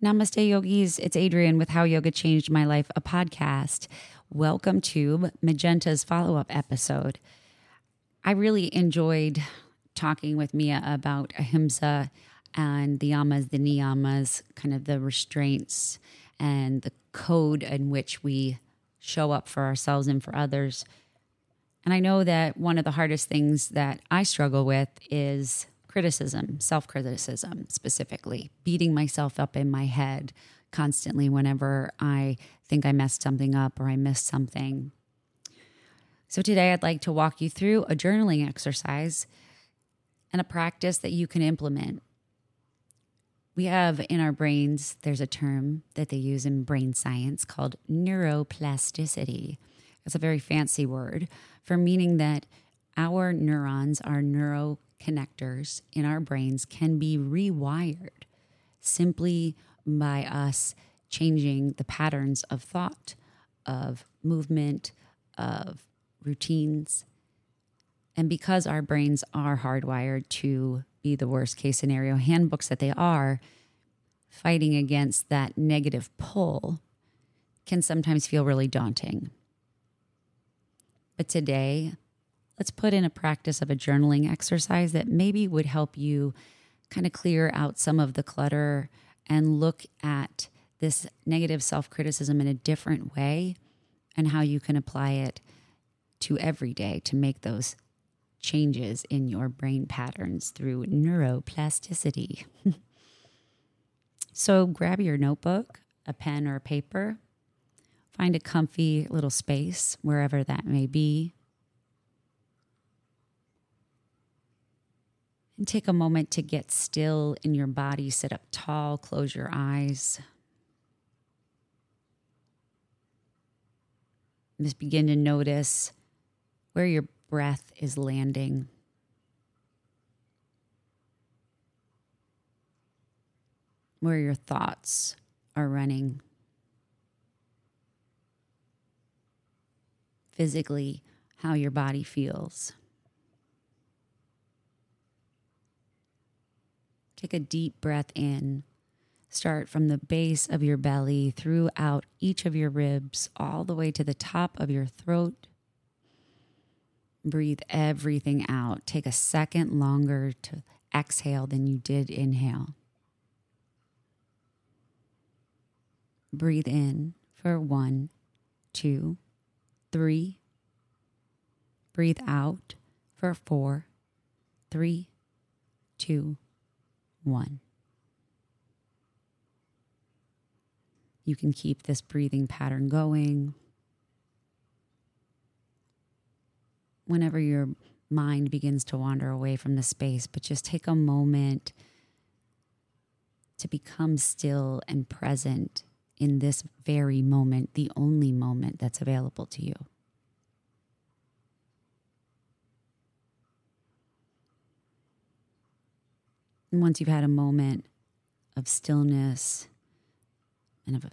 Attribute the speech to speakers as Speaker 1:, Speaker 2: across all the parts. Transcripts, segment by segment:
Speaker 1: Namaste, yogis. It's Adrienne with How Yoga Changed My Life, a podcast. Welcome to Magenta's follow up episode. I really enjoyed talking with Mia about ahimsa and the yamas, the niyamas, kind of the restraints and the code in which we show up for ourselves and for others. And I know that one of the hardest things that I struggle with is criticism, self criticism specifically, beating myself up in my head constantly whenever I think I messed something up or I missed something. So, today I'd like to walk you through a journaling exercise and a practice that you can implement. We have in our brains, there's a term that they use in brain science called neuroplasticity. It's a very fancy word for meaning that our neurons, are neuro connectors in our brains can be rewired simply by us changing the patterns of thought, of movement, of routines. And because our brains are hardwired to be the worst case scenario handbooks that they are, fighting against that negative pull can sometimes feel really daunting. But today, let's put in a practice of a journaling exercise that maybe would help you kind of clear out some of the clutter and look at this negative self criticism in a different way and how you can apply it to every day to make those changes in your brain patterns through neuroplasticity. so grab your notebook, a pen or a paper, find a comfy little space wherever that may be And take a moment to get still in your body. Sit up tall, close your eyes. Just begin to notice where your breath is landing. Where your thoughts are running. Physically, how your body feels. Take a deep breath in. Start from the base of your belly throughout each of your ribs, all the way to the top of your throat. Breathe everything out. Take a second longer to exhale than you did inhale. Breathe in for one, two, three. Breathe out for four, three, two, one. You can keep this breathing pattern going. Whenever your mind begins to wander away from the space, but just take a moment to become still and present in this very moment, the only moment that's available to you. And once you've had a moment of stillness and of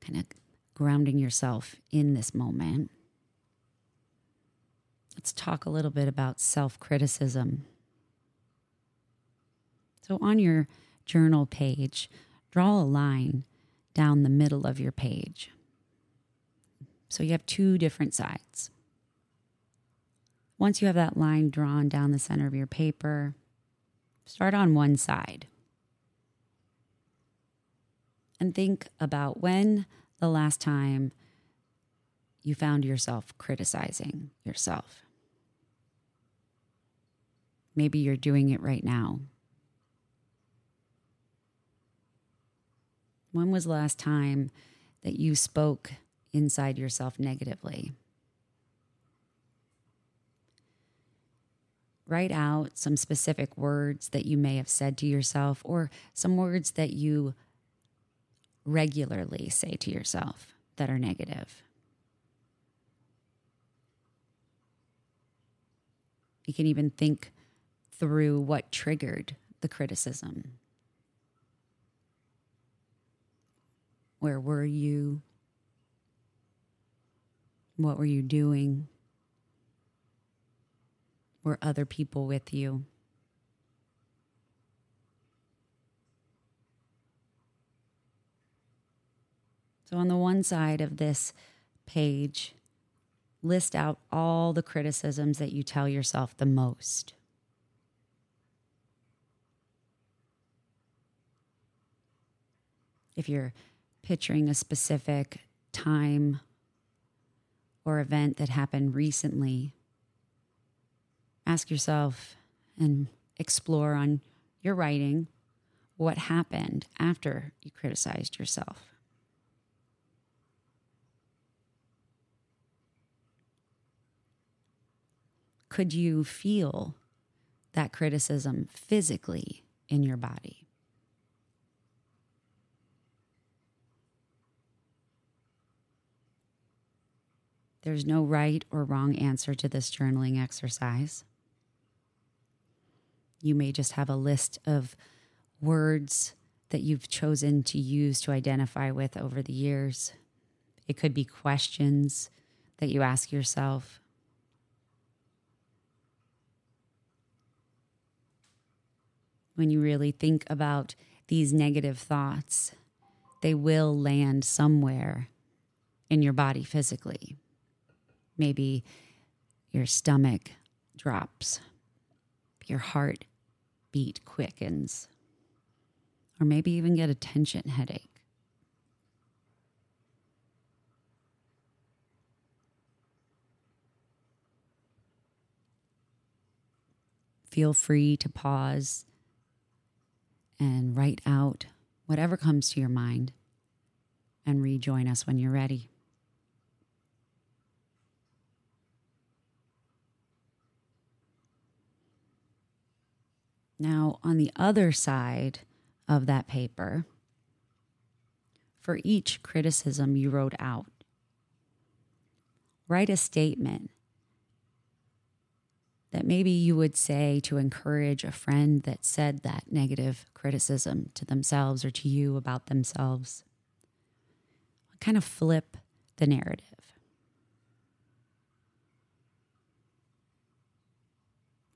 Speaker 1: kind of grounding yourself in this moment, let's talk a little bit about self criticism. So, on your journal page, draw a line down the middle of your page. So, you have two different sides. Once you have that line drawn down the center of your paper, Start on one side. And think about when the last time you found yourself criticizing yourself. Maybe you're doing it right now. When was the last time that you spoke inside yourself negatively? Write out some specific words that you may have said to yourself or some words that you regularly say to yourself that are negative. You can even think through what triggered the criticism. Where were you? What were you doing? Were other people with you? So, on the one side of this page, list out all the criticisms that you tell yourself the most. If you're picturing a specific time or event that happened recently, ask yourself and explore on your writing what happened after you criticized yourself. Could you feel that criticism physically in your body? There's no right or wrong answer to this journaling exercise. You may just have a list of words that you've chosen to use to identify with over the years. It could be questions that you ask yourself. When you really think about these negative thoughts, they will land somewhere in your body physically. Maybe your stomach drops, your heart beat quickens, or maybe even get a tension headache. Feel free to pause and write out whatever comes to your mind and rejoin us when you're ready. Now, on the other side of that paper, for each criticism you wrote out, write a statement that maybe you would say to encourage a friend that said that negative criticism to themselves or to you about themselves. Kind of flip the narrative.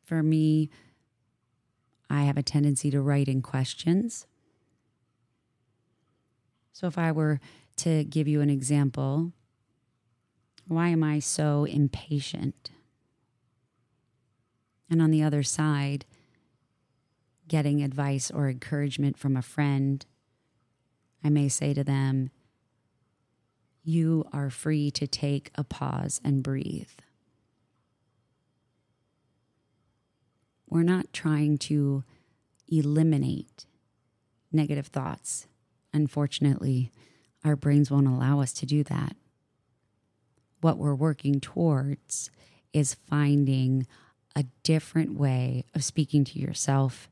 Speaker 1: For me, I have a tendency to write in questions. So if I were to give you an example, why am I so impatient? And on the other side, getting advice or encouragement from a friend, I may say to them, You are free to take a pause and breathe. We're not trying to eliminate negative thoughts. Unfortunately, our brains won't allow us to do that. What we're working towards is finding a different way of speaking to yourself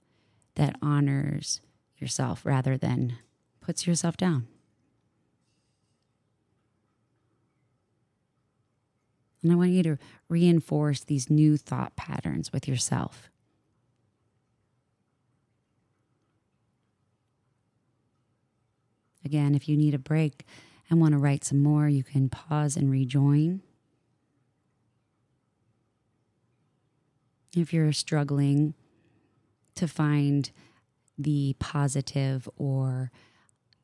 Speaker 1: that honors yourself rather than puts yourself down. And I want you to reinforce these new thought patterns with yourself. Again, if you need a break and want to write some more, you can pause and rejoin. If you're struggling to find the positive or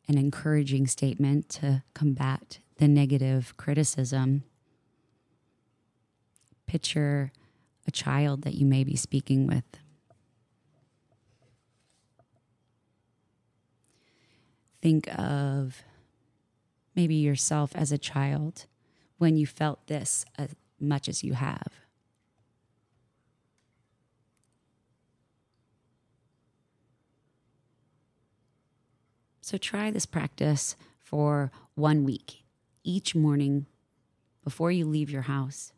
Speaker 1: an encouraging statement to combat the negative criticism, picture a child that you may be speaking with. Think of maybe yourself as a child when you felt this as much as you have. So try this practice for one week. Each morning, before you leave your house,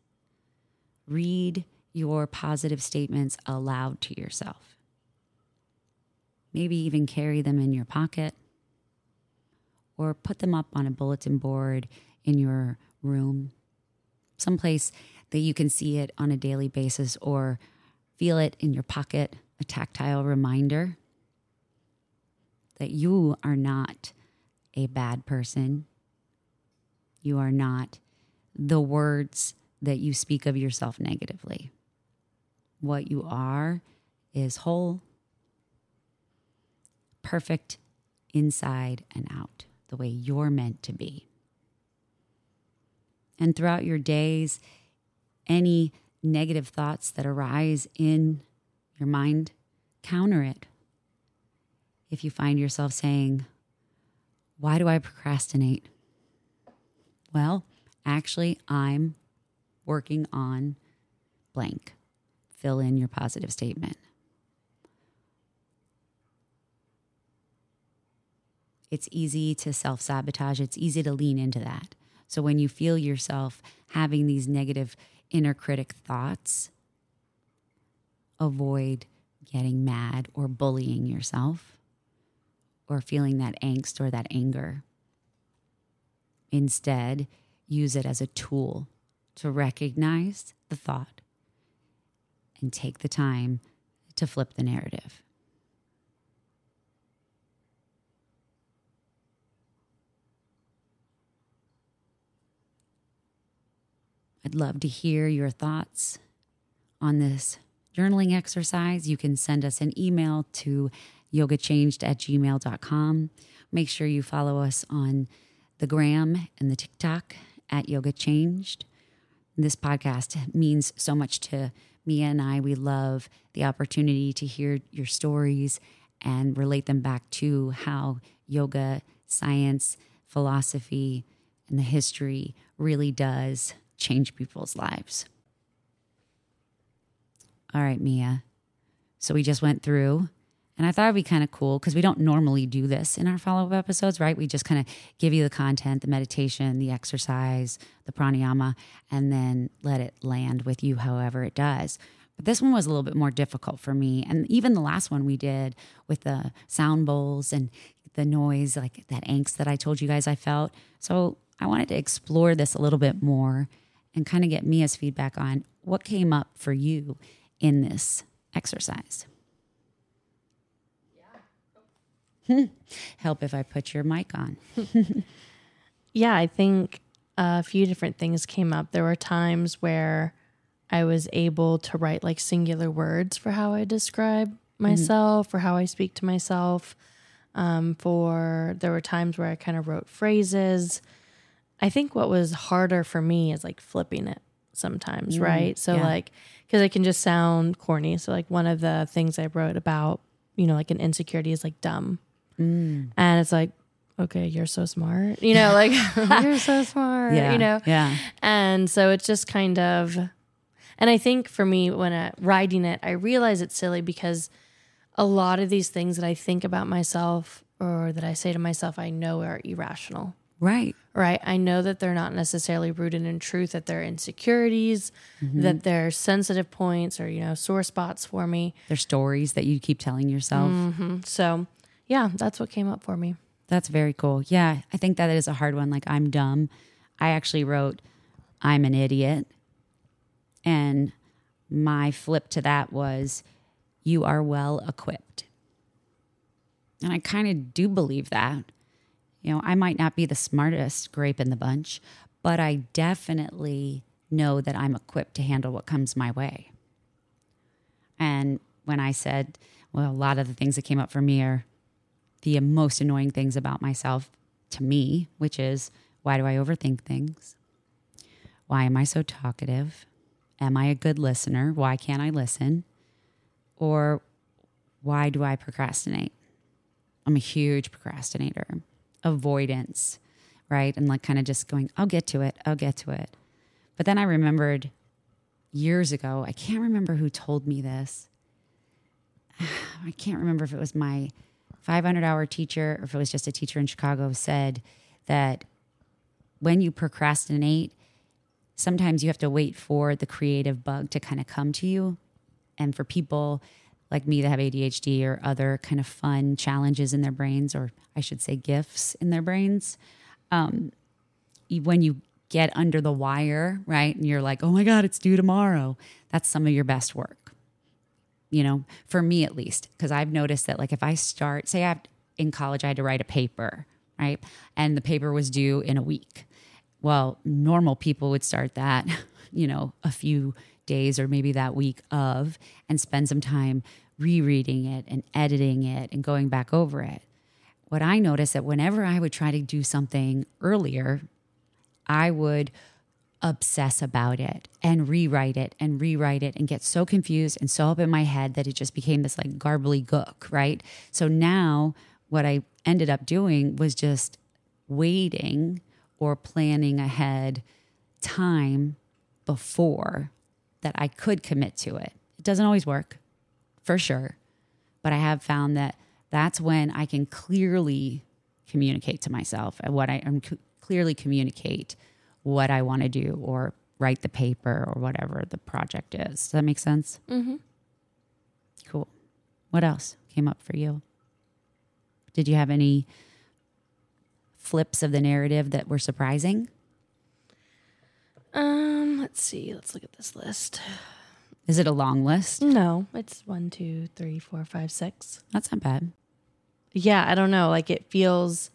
Speaker 1: read your positive statements aloud to yourself. Maybe even carry them in your pocket or put them up on a bulletin board in your room, someplace that you can see it on a daily basis or feel it in your pocket, a tactile reminder that you are not a bad person. You are not the words that you speak of yourself negatively. What you are is whole, perfect inside and out, the way you're meant to be. And throughout your days, any negative thoughts that arise in your mind, counter it. If you find yourself saying, Why do I procrastinate? Well, actually, I'm working on blank. Fill in your positive statement. It's easy to self sabotage, it's easy to lean into that. So when you feel yourself having these negative inner critic thoughts, avoid getting mad or bullying yourself or feeling that angst or that anger. Instead, use it as a tool to recognize the thought and take the time to flip the narrative. I'd love to hear your thoughts on this journaling exercise. You can send us an email to yogachanged at gmail.com. Make sure you follow us on the gram and the TikTok at Yoga Changed. This podcast means so much to Mia and I. We love the opportunity to hear your stories and relate them back to how yoga, science, philosophy, and the history really does change people's lives. All right, Mia. So we just went through, and I thought it'd be kind of cool because we don't normally do this in our follow up episodes, right? We just kind of give you the content, the meditation, the exercise, the pranayama, and then let it land with you however it does. But this one was a little bit more difficult for me. And even the last one we did with the sound bowls and the noise, like that angst that I told you guys I felt. So I wanted to explore this a little bit more and kind of get Mia's feedback on what came up for you in this exercise. Yeah. Help if I put your mic on.
Speaker 2: yeah, I think a few different things came up. There were times where I was able to write like singular words for how I describe mm-hmm. myself mm-hmm. or how I speak to myself. Um, for there were times where I kind of wrote phrases. I think what was harder for me is like flipping it sometimes, mm, right? So yeah. like because it can just sound corny. So like one of the things I wrote about, you know, like an insecurity is like dumb. Mm. And it's like, okay, you're so smart. You know, like you're so smart, yeah, you know?
Speaker 1: Yeah.
Speaker 2: And so it's just kind of and I think for me when uh, writing it, I realize it's silly because a lot of these things that I think about myself or that I say to myself, I know are irrational.
Speaker 1: Right.
Speaker 2: Right. I know that they're not necessarily rooted in truth, that they're insecurities, mm-hmm. that they're sensitive points or, you know, sore spots for me.
Speaker 1: They're stories that you keep telling yourself.
Speaker 2: Mm-hmm. So, yeah, that's what came up for me.
Speaker 1: That's very cool. Yeah. I think that is a hard one. Like, I'm dumb. I actually wrote, I'm an idiot. And my flip to that was, you are well equipped. And I kind of do believe that. You know, I might not be the smartest grape in the bunch, but I definitely know that I'm equipped to handle what comes my way. And when I said, well, a lot of the things that came up for me are the most annoying things about myself to me, which is why do I overthink things? Why am I so talkative? Am I a good listener? Why can't I listen? Or why do I procrastinate? I'm a huge procrastinator avoidance, right? And like kind of just going, I'll get to it, I'll get to it. But then I remembered years ago, I can't remember who told me this. I can't remember if it was my 500 hour teacher or if it was just a teacher in Chicago said that when you procrastinate, sometimes you have to wait for the creative bug to kind of come to you. And for people like me that have ADHD or other kind of fun challenges in their brains, or I should say gifts in their brains, um, when you get under the wire, right, and you're like, oh my God, it's due tomorrow, that's some of your best work. You know, for me at least, because I've noticed that, like, if I start, say, I in college, I had to write a paper, right, and the paper was due in a week. Well, normal people would start that, you know, a few days or maybe that week of and spend some time rereading it and editing it and going back over it. What I noticed that whenever I would try to do something earlier, I would obsess about it and rewrite it and rewrite it and get so confused and so up in my head that it just became this like garbly gook, right? So now what I ended up doing was just waiting or planning ahead time before that I could commit to it. It doesn't always work, for sure. But I have found that that's when I can clearly communicate to myself and what I am clearly communicate what I want to do or write the paper or whatever the project is. Does that make sense? Mm-hmm. Cool. What else came up for you? Did you have any flips of the narrative that were surprising?
Speaker 2: Um, let's see. Let's look at this list.
Speaker 1: Is it a long list?
Speaker 2: No, it's one, two, three, four, five, six.
Speaker 1: That's not bad.
Speaker 2: Yeah, I don't know. Like it feels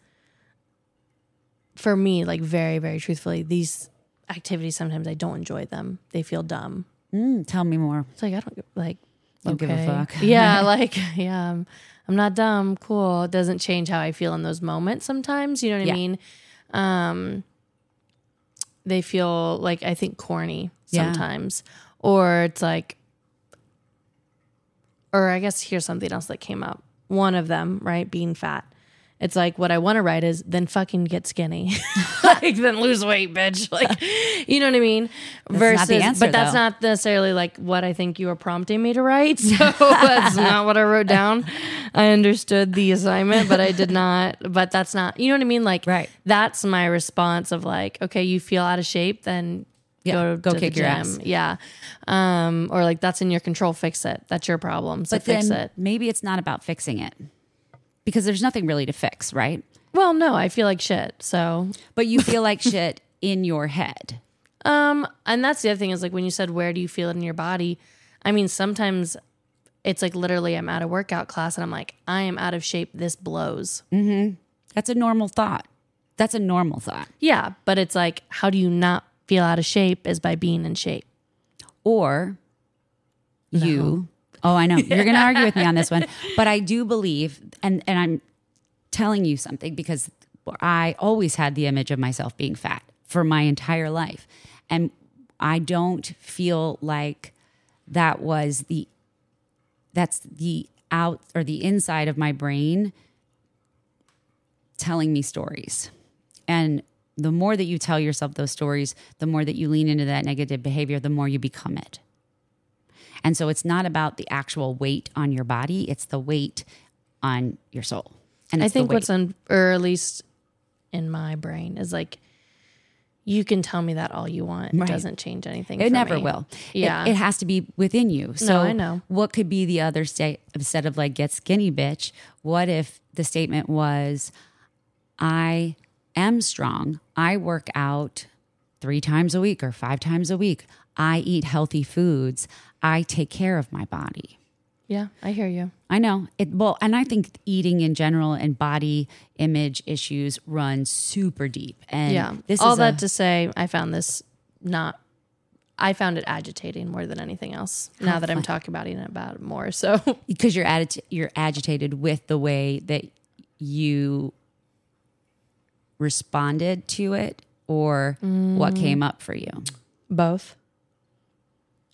Speaker 2: for me, like very, very truthfully, these activities sometimes I don't enjoy them. They feel dumb.
Speaker 1: Mm, tell me more.
Speaker 2: It's like I don't like
Speaker 1: don't okay. give a fuck.
Speaker 2: yeah, like yeah, I'm, I'm not dumb. Cool. It doesn't change how I feel in those moments. Sometimes, you know what yeah. I mean. Um, they feel like I think corny sometimes, yeah. or it's like, or I guess here's something else that came up. One of them, right, being fat. It's like what I want to write is then fucking get skinny, like then lose weight, bitch. Like, you know what I mean?
Speaker 1: That's Versus, answer,
Speaker 2: but that's
Speaker 1: though.
Speaker 2: not necessarily like what I think you were prompting me to write. So that's not what I wrote down. I understood the assignment, but I did not. But that's not, you know what I mean? Like,
Speaker 1: right.
Speaker 2: That's my response of like, okay, you feel out of shape, then
Speaker 1: yeah, go go kick your ass.
Speaker 2: Yeah. Um, or like that's in your control, fix it. That's your problem. So
Speaker 1: but
Speaker 2: fix it.
Speaker 1: Maybe it's not about fixing it because there's nothing really to fix, right?
Speaker 2: Well, no, I feel like shit. So,
Speaker 1: but you feel like shit in your head.
Speaker 2: Um, and that's the other thing is like when you said where do you feel it in your body? I mean, sometimes it's like literally I'm at a workout class and I'm like, I am out of shape. This blows.
Speaker 1: Mm-hmm. That's a normal thought. That's a normal thought.
Speaker 2: Yeah, but it's like, how do you not feel out of shape? Is by being in shape.
Speaker 1: Or no. you Oh, I know. You're going to argue with me on this one, but I do believe, and and I'm telling you something because I always had the image of myself being fat for my entire life, and I don't feel like that was the that's the out or the inside of my brain telling me stories. And the more that you tell yourself those stories, the more that you lean into that negative behavior, the more you become it. And so it's not about the actual weight on your body, it's the weight on your soul.
Speaker 2: And I think what's on, or at least in my brain, is like, you can tell me that all you want. It right. doesn't change anything.
Speaker 1: It never
Speaker 2: me.
Speaker 1: will.
Speaker 2: Yeah.
Speaker 1: It, it, has to be within you. So
Speaker 2: no, I know.
Speaker 1: What could be the other state instead of like get skinny bitch? What if the statement was, I am strong. I work out three times a week or five times a week. I eat healthy foods. I take care of my body.
Speaker 2: Yeah, I hear you.
Speaker 1: I know it. Well, and I think eating in general and body image issues run super deep. And
Speaker 2: yeah, this all that a, to say, I found this not. I found it agitating more than anything else. Now fun. that I'm talking about it about it more, so
Speaker 1: because you're agi- you're agitated with the way that you responded to it, or mm. what came up for you.
Speaker 2: Both.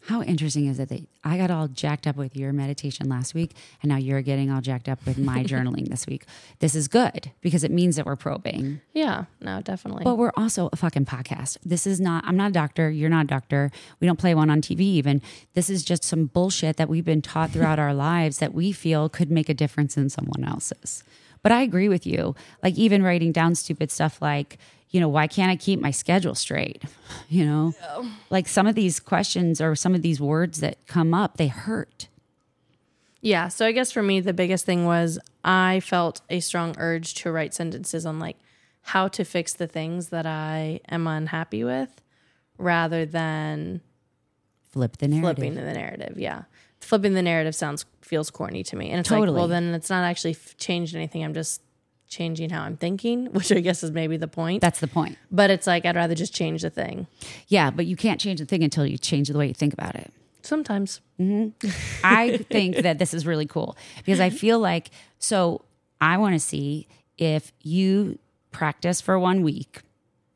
Speaker 1: How interesting is it that I got all jacked up with your meditation last week and now you're getting all jacked up with my journaling this week? This is good because it means that we're probing.
Speaker 2: Yeah, no, definitely.
Speaker 1: But we're also a fucking podcast. This is not, I'm not a doctor. You're not a doctor. We don't play one on TV even. This is just some bullshit that we've been taught throughout our lives that we feel could make a difference in someone else's. But I agree with you. Like even writing down stupid stuff like, you know, why can't I keep my schedule straight? You know, like some of these questions or some of these words that come up, they hurt.
Speaker 2: Yeah. So I guess for me, the biggest thing was I felt a strong urge to write sentences on like how to fix the things that I am unhappy with rather than
Speaker 1: flip the narrative.
Speaker 2: Flipping the narrative. Yeah. Flipping the narrative sounds feels corny to me. And it's totally. like, well, then it's not actually changed anything. I'm just changing how I'm thinking, which I guess is maybe the point.
Speaker 1: That's the point.
Speaker 2: But it's like I'd rather just change the thing.
Speaker 1: Yeah, but you can't change the thing until you change the way you think about it.
Speaker 2: Sometimes.
Speaker 1: Mm-hmm. I think that this is really cool because I feel like so I want to see if you practice for one week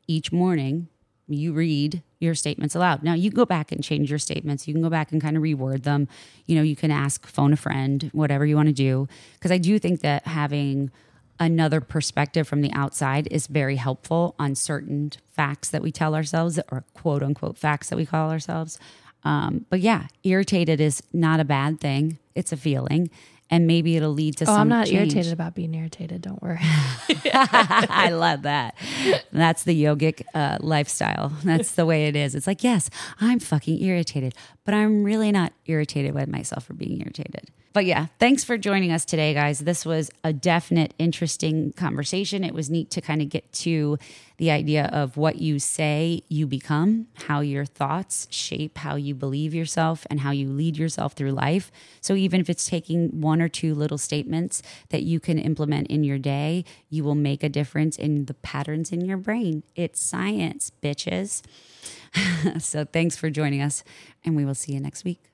Speaker 1: each morning, you read your statements aloud. Now you can go back and change your statements. You can go back and kind of reword them. You know, you can ask, phone a friend, whatever you want to do. Because I do think that having another perspective from the outside is very helpful on certain facts that we tell ourselves or quote unquote facts that we call ourselves. Um, but yeah, irritated is not a bad thing. It's a feeling. And maybe it'll lead to
Speaker 2: Oh, I'm not
Speaker 1: change.
Speaker 2: irritated about being irritated. Don't worry.
Speaker 1: I love that. That's the yogic uh, lifestyle. That's the way it is. It's like, yes, I'm fucking irritated, but I'm really not irritated with myself for being irritated. But yeah, thanks for joining us today, guys. This was a definite, interesting conversation. It was neat to kind of get to the idea of what you say you become, how your thoughts shape how you believe yourself and how you lead yourself through life. So even if it's taking one or two little statements that you can implement in your day, you will make a difference in the patterns in your brain. It's science, bitches. so thanks for joining us, and we will see you next week.